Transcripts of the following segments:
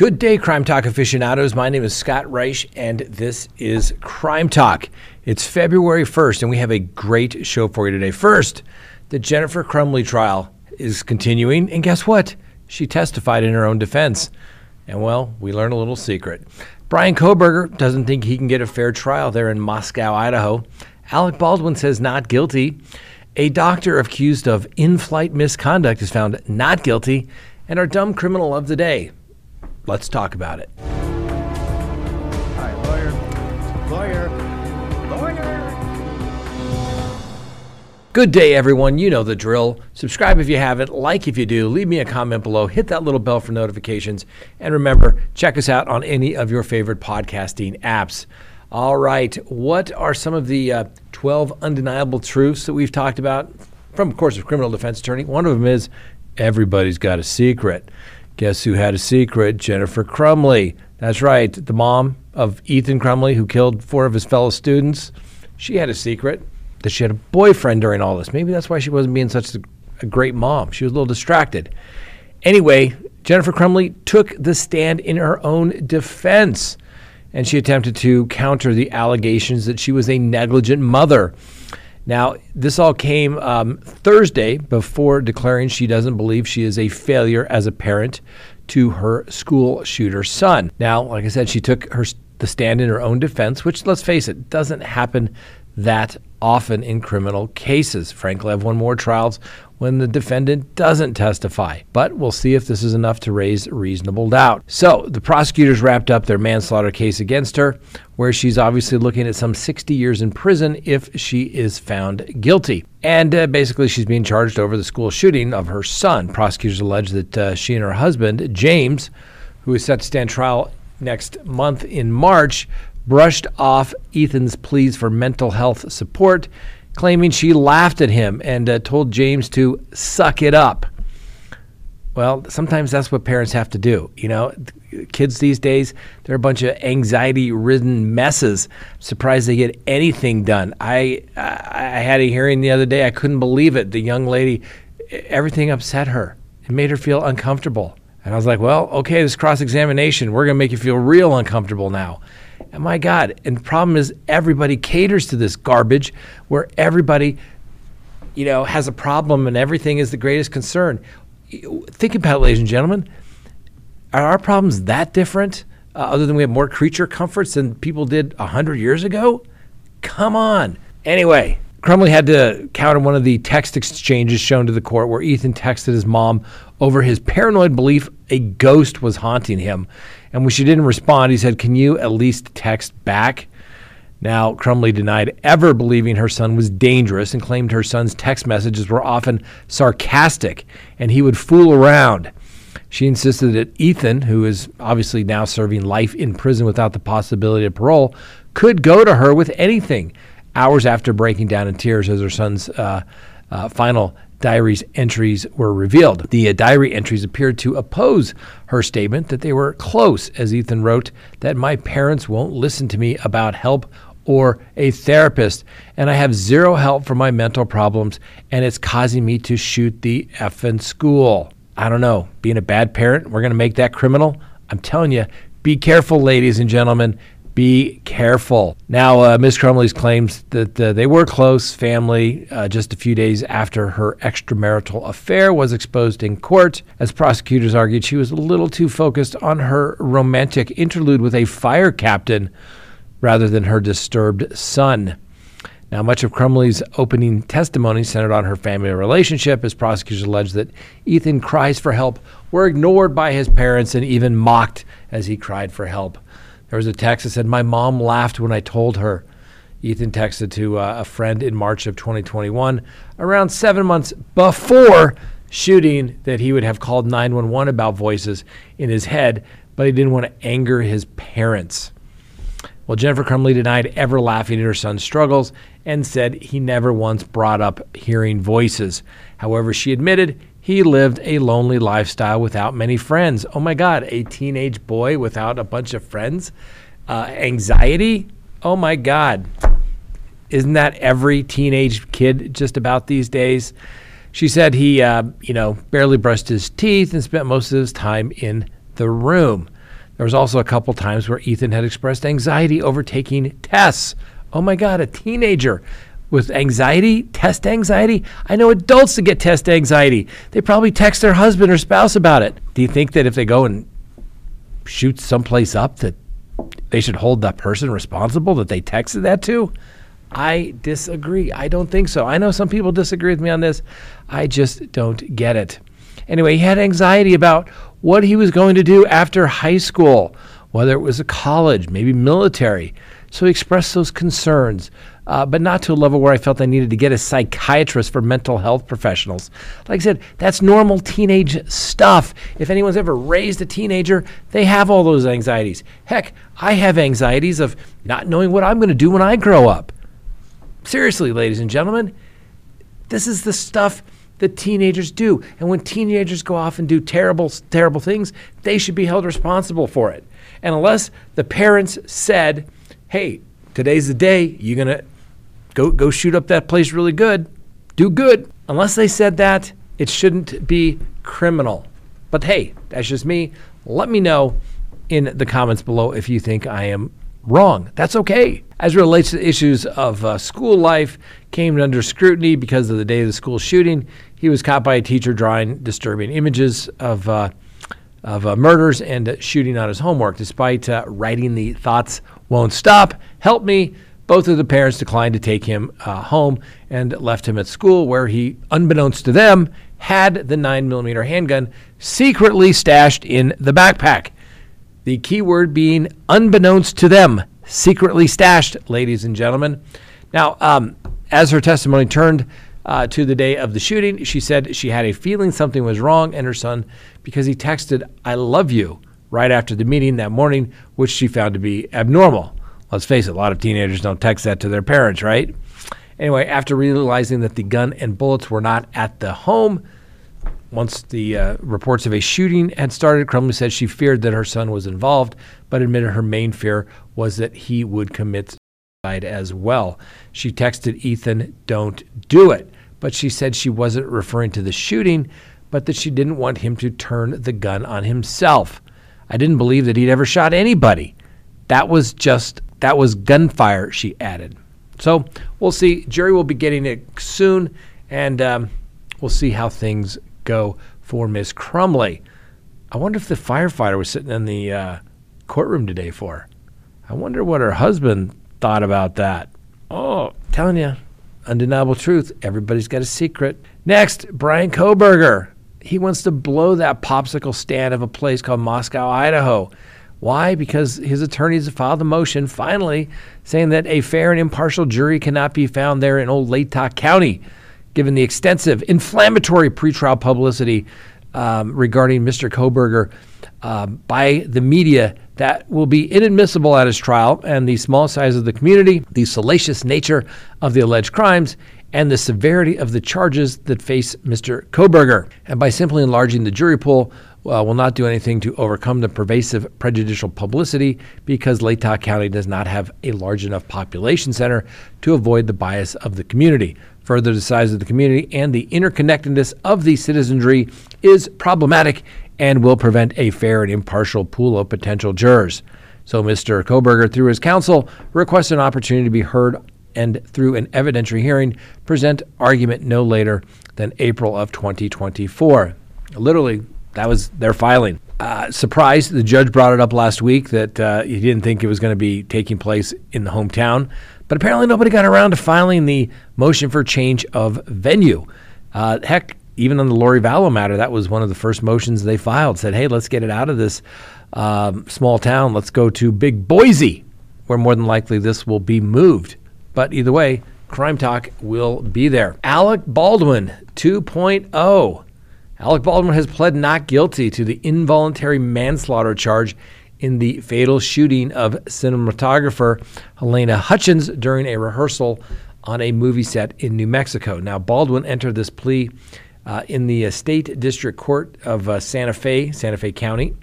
Good day, Crime Talk aficionados. My name is Scott Reisch, and this is Crime Talk. It's February 1st, and we have a great show for you today. First, the Jennifer Crumbley trial is continuing, and guess what? She testified in her own defense. And well, we learned a little secret. Brian Kohberger doesn't think he can get a fair trial there in Moscow, Idaho. Alec Baldwin says not guilty. A doctor accused of in flight misconduct is found not guilty. And our dumb criminal of the day. Let's talk about it. All right, lawyer, lawyer, lawyer. Good day, everyone. You know the drill. Subscribe if you haven't, like if you do, leave me a comment below, hit that little bell for notifications, and remember, check us out on any of your favorite podcasting apps. All right, what are some of the uh, 12 undeniable truths that we've talked about from, of course, a criminal defense attorney? One of them is everybody's got a secret. Guess who had a secret? Jennifer Crumbley. That's right, the mom of Ethan Crumbley, who killed four of his fellow students. She had a secret that she had a boyfriend during all this. Maybe that's why she wasn't being such a, great mom. She was a little distracted. Anyway, Jennifer Crumbley took the stand in her own defense, and she attempted to counter the allegations that she was a negligent mother. Now, this all came um, Thursday before declaring she doesn't believe she is a failure as a parent to her school shooter son. Now, like I said, she took her the stand in her own defense, which let's face it, doesn't happen that often in criminal cases. Frankly, I've won more trials when the defendant doesn't testify. But we'll see if this is enough to raise reasonable doubt. So, the prosecutors wrapped up their manslaughter case against her, where she's obviously looking at some 60 years in prison if she is found guilty. And uh, basically, she's being charged over the school shooting of her son. Prosecutors allege that uh, she and her husband, James, who is set to stand trial next month in March, brushed off Ethan's pleas for mental health support claiming she laughed at him and uh, told James to suck it up. Well, sometimes that's what parents have to do. You know, kids these days, they're a bunch of anxiety ridden messes. Surprised they get anything done. I, I had a hearing the other day. I couldn't believe it. The young lady, everything upset her. It made her feel uncomfortable. And I was like, well, okay, this cross examination, we're going to make you feel real uncomfortable now. And my God, and the problem is everybody caters to this garbage where everybody, you know, has a problem and everything is the greatest concern. Think about it, ladies and gentlemen. Are our problems that different? Uh, other than we have more creature comforts than people did 100 years ago? Come on. Anyway, Crumbley had to counter one of the text exchanges shown to the court where Ethan texted his mom over his paranoid belief a ghost was haunting him. And when she didn't respond, he said, Can you at least text back? Now, Crumbley denied ever believing her son was dangerous and claimed her son's text messages were often sarcastic and he would fool around. She insisted that Ethan, who is obviously now serving life in prison without the possibility of parole, could go to her with anything. Hours after breaking down in tears as her son's uh, uh, final diary's entries were revealed. The uh, diary entries appeared to oppose her statement that they were close, as Ethan wrote, that my parents won't listen to me about help or a therapist, and I have zero help for my mental problems, and it's causing me to shoot the effing school. I don't know. Being a bad parent, we're going to make that criminal. I'm telling you, be careful, ladies and gentlemen. Be careful. Now, uh, Ms. Crumbley's claims that uh, they were close family uh, just a few days after her extramarital affair was exposed in court. As prosecutors argued, she was a little too focused on her romantic interlude with a fire captain rather than her disturbed son. Now, much of Crumbley's opening testimony centered on her family relationship, as prosecutors alleged that Ethan cries for help were ignored by his parents and even mocked as he cried for help. There was a text that said, My mom laughed when I told her. Ethan texted to uh, a friend in March of 2021, around seven months before shooting, that he would have called 911 about voices in his head, but he didn't want to anger his parents. Well, Jennifer Crumbley denied ever laughing at her son's struggles and said he never once brought up hearing voices. However, she admitted he lived a lonely lifestyle without many friends. Oh my God, a teenage boy without a bunch of friends? Uh, anxiety? Oh my God. Isn't that every teenage kid just about these days? She said he, uh, you know, barely brushed his teeth and spent most of his time in the room. There was also a couple times where Ethan had expressed anxiety over taking tests. Oh my God, a teenager with anxiety, test anxiety. I know adults that get test anxiety. They probably text their husband or spouse about it. Do you think that if they go and shoot someplace up that they should hold that person responsible that they texted that to? I disagree. I don't think so. I know some people disagree with me on this. I just don't get it. Anyway, he had anxiety about what he was going to do after high school, whether it was a college, maybe military. So he expressed those concerns, uh, but not to a level where I felt I needed to get a psychiatrist for mental health professionals. Like I said, that's normal teenage stuff. If anyone's ever raised a teenager, they have all those anxieties. Heck, I have anxieties of not knowing what I'm going to do when I grow up. Seriously, ladies and gentlemen, this is the stuff that teenagers do. And when teenagers go off and do terrible, terrible things, they should be held responsible for it. And unless the parents said, hey, today's the day, you're going to go, go shoot up that place really good, do good. Unless they said that, it shouldn't be criminal. But hey, that's just me. Let me know in the comments below if you think I am wrong. That's okay. As relates to issues of uh, school life, came under scrutiny because of the day of the school shooting. He was caught by a teacher drawing disturbing images of uh, of uh, murders and shooting on his homework. Despite uh, writing the thoughts won't stop, help me. Both of the parents declined to take him uh, home and left him at school, where he, unbeknownst to them, had the 9mm handgun secretly stashed in the backpack. The key word being unbeknownst to them, secretly stashed, ladies and gentlemen. Now, um, as her testimony turned uh, to the day of the shooting, she said she had a feeling something was wrong and her son because he texted, I love you, right after the meeting that morning, which she found to be abnormal. Let's face it, a lot of teenagers don't text that to their parents, right? Anyway, after realizing that the gun and bullets were not at the home, once the uh, reports of a shooting had started, Crumbley said she feared that her son was involved, but admitted her main fear was that he would commit suicide as well. She texted Ethan, Don't do it. But she said she wasn't referring to the shooting, but that she didn't want him to turn the gun on himself. I didn't believe that he'd ever shot anybody. That was just, that was gunfire, she added. So we'll see. Jury will be getting it soon, and um, we'll see how things go for Miss Crumbley. I wonder if the firefighter was sitting in the uh, courtroom today for her. I wonder what her husband thought about that. Oh, telling you, undeniable truth. Everybody's got a secret. Next, Brian Kohberger. He wants to blow that popsicle stand of a place called Moscow, Idaho. Why? Because his attorneys have filed a motion finally saying that a fair and impartial jury cannot be found there in old Latah County given the extensive inflammatory pretrial publicity um, regarding Mr. Kohberger uh, by the media that will be inadmissible at his trial, and the small size of the community, the salacious nature of the alleged crimes, and the severity of the charges that face Mr. Kohberger. And by simply enlarging the jury pool, uh, will not do anything to overcome the pervasive prejudicial publicity because Latah County does not have a large enough population center to avoid the bias of the community. Further, the size of the community and the interconnectedness of the citizenry is problematic and will prevent a fair and impartial pool of potential jurors. So, Mr. Kohberger, through his counsel, requests an opportunity to be heard and, through an evidentiary hearing, present argument no later than April of 2024. Literally, that was their filing. Uh, surprised, the judge brought it up last week that uh, he didn't think it was going to be taking place in the hometown. But apparently, nobody got around to filing the motion for change of venue. Uh, heck, even on the Lori Vallow matter, that was one of the first motions they filed. Said, hey, let's get it out of this um, small town. Let's go to Big Boise, where more than likely this will be moved. But either way, Crime Talk will be there. Alec Baldwin 2.0. Alec Baldwin has pled not guilty to the involuntary manslaughter charge in the fatal shooting of cinematographer Halyna Hutchins during a rehearsal on a movie set in New Mexico. Now, Baldwin entered this plea uh, in the uh, State District Court of uh, Santa Fe, Santa Fe County,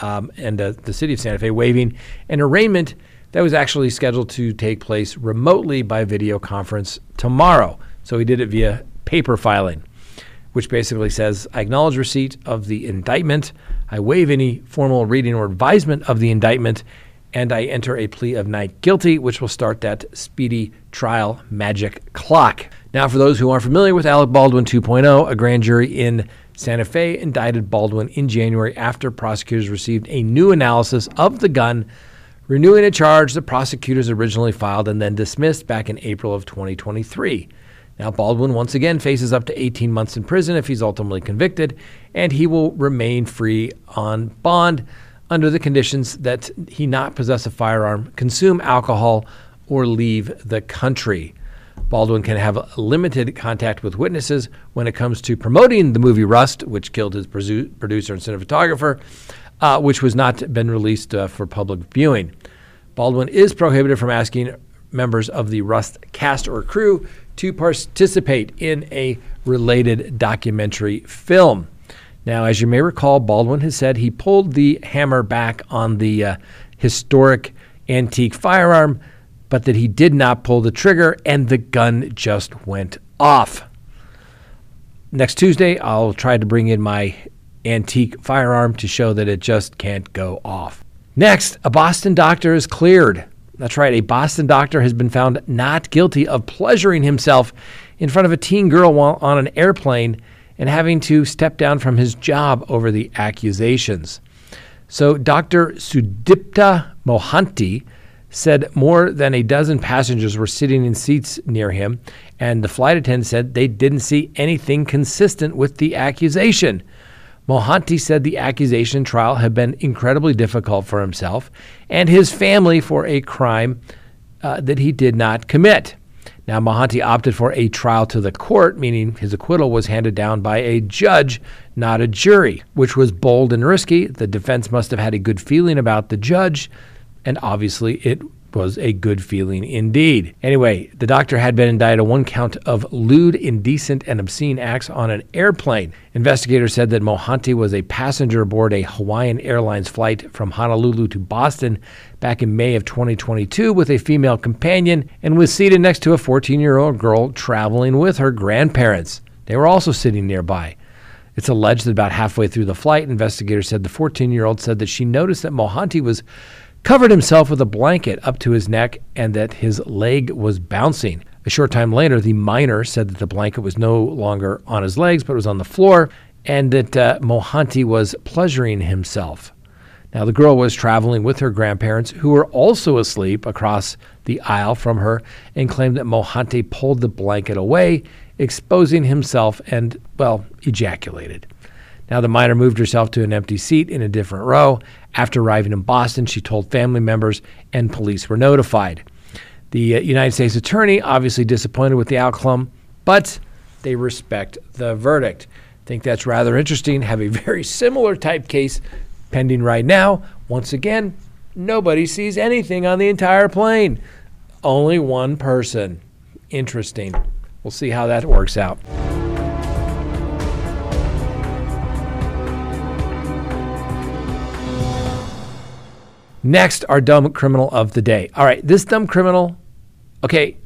um, and uh, the city of Santa Fe, waiving an arraignment that was actually scheduled to take place remotely by video conference tomorrow. So he did it via paper filing which basically says I acknowledge receipt of the indictment. I waive any formal reading or advisement of the indictment, and I enter a plea of not guilty, which will start that speedy trial magic clock. Now, for those who aren't familiar with Alec Baldwin 2.0, a grand jury in Santa Fe indicted Baldwin in January after prosecutors received a new analysis of the gun, renewing a charge the prosecutors originally filed and then dismissed back in April of 2023. Now, Baldwin once again faces up to 18 months in prison if he's ultimately convicted, and he will remain free on bond under the conditions that he not possess a firearm, consume alcohol, or leave the country. Baldwin can have limited contact with witnesses when it comes to promoting the movie Rust, which killed his producer and cinematographer, uh, which was not been released uh, for public viewing. Baldwin is prohibited from asking members of the Rust cast or crew to participate in a related documentary film. Now, as you may recall, Baldwin has said he pulled the hammer back on the uh, historic antique firearm, but that he did not pull the trigger and the gun just went off. Next Tuesday, I'll try to bring in my antique firearm to show that it just can't go off. Next, a Boston doctor is cleared. That's right, a Boston doctor has been found not guilty of pleasuring himself in front of a teen girl while on an airplane and having to step down from his job over the accusations. So, Dr. Sudipta Mohanty said more than a dozen passengers were sitting in seats near him, and the flight attendant said they didn't see anything consistent with the accusation. Mohanty said the accusation trial had been incredibly difficult for himself and his family for a crime uh, that he did not commit. Now, Mohanty opted for a trial to the court, meaning his acquittal was handed down by a judge, not a jury, which was bold and risky. The defense must have had a good feeling about the judge, and obviously it was a good feeling indeed. Anyway, the doctor had been indicted on one count of lewd, indecent, and obscene acts on an airplane. Investigators said that Mohanty was a passenger aboard a Hawaiian Airlines flight from Honolulu to Boston back in May of 2022 with a female companion and was seated next to a 14 year old girl traveling with her grandparents. They were also sitting nearby. It's alleged that about halfway through the flight, investigators said the 14 year old said that she noticed that Mohanty was covered himself with a blanket up to his neck and that his leg was bouncing. A short time later, the miner said that the blanket was no longer on his legs, but was on the floor, and that uh, Mohanty was pleasuring himself. Now, the girl was traveling with her grandparents, who were also asleep across the aisle from her, and claimed that Mohanty pulled the blanket away, exposing himself and, well, ejaculated. Now, the minor moved herself to an empty seat in a different row. After arriving in Boston, she told family members, and police were notified. The uh, United States attorney obviously disappointed with the outcome, but they respect the verdict. Think that's rather interesting. Have a very similar type case pending right now. Once again, nobody sees anything on the entire plane. Only one person. Interesting. We'll see how that works out. Next, our dumb criminal of the day. All right, this dumb criminal, okay,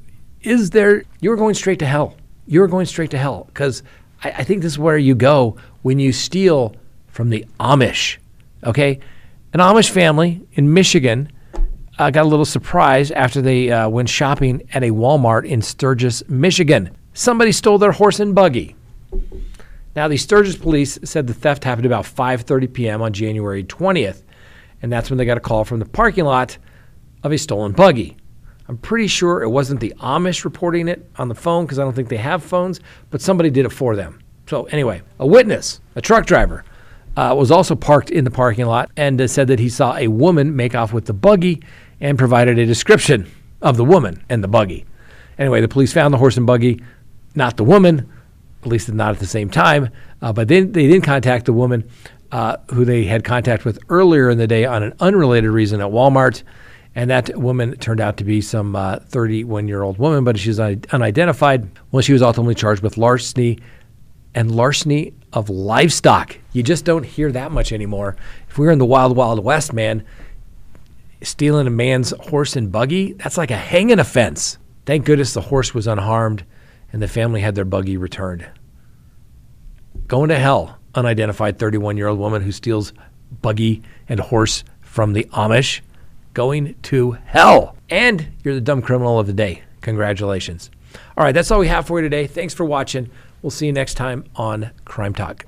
is there, you're going straight to hell. You're going straight to hell because I, I, think this is where you go when you steal from the Amish. Okay, an Amish family in Michigan uh, got a little surprise after they uh, went shopping at a Walmart in Sturgis, Michigan. Somebody stole their horse and buggy. Now, the Sturgis police said the theft happened about 5:30 p.m. on January 20th and that's when they got a call from the parking lot of a stolen buggy. I'm pretty sure it wasn't the Amish reporting it on the phone because I don't think they have phones, but somebody did it for them. So, anyway, a witness, a truck driver, uh, was also parked in the parking lot and uh, said that he saw a woman make off with the buggy and provided a description of the woman and the buggy. Anyway, the police found the horse and buggy, not the woman, at least not at the same time, uh, but then they didn't contact the woman uh, who they had contact with earlier in the day on an unrelated reason at Walmart. And that woman turned out to be some 31 uh, year old woman, but she's unidentified. Well, she was ultimately charged with larceny and larceny of livestock. You just don't hear that much anymore. If we were in the wild, wild west, man, stealing a man's horse and buggy, that's like a hanging offense. Thank goodness the horse was unharmed and the family had their buggy returned. Going to hell unidentified 31 year old woman who steals buggy and horse from the Amish going to hell. And you're the dumb criminal of the day. Congratulations. All right, that's all we have for you today. Thanks for watching. We'll see you next time on Crime Talk.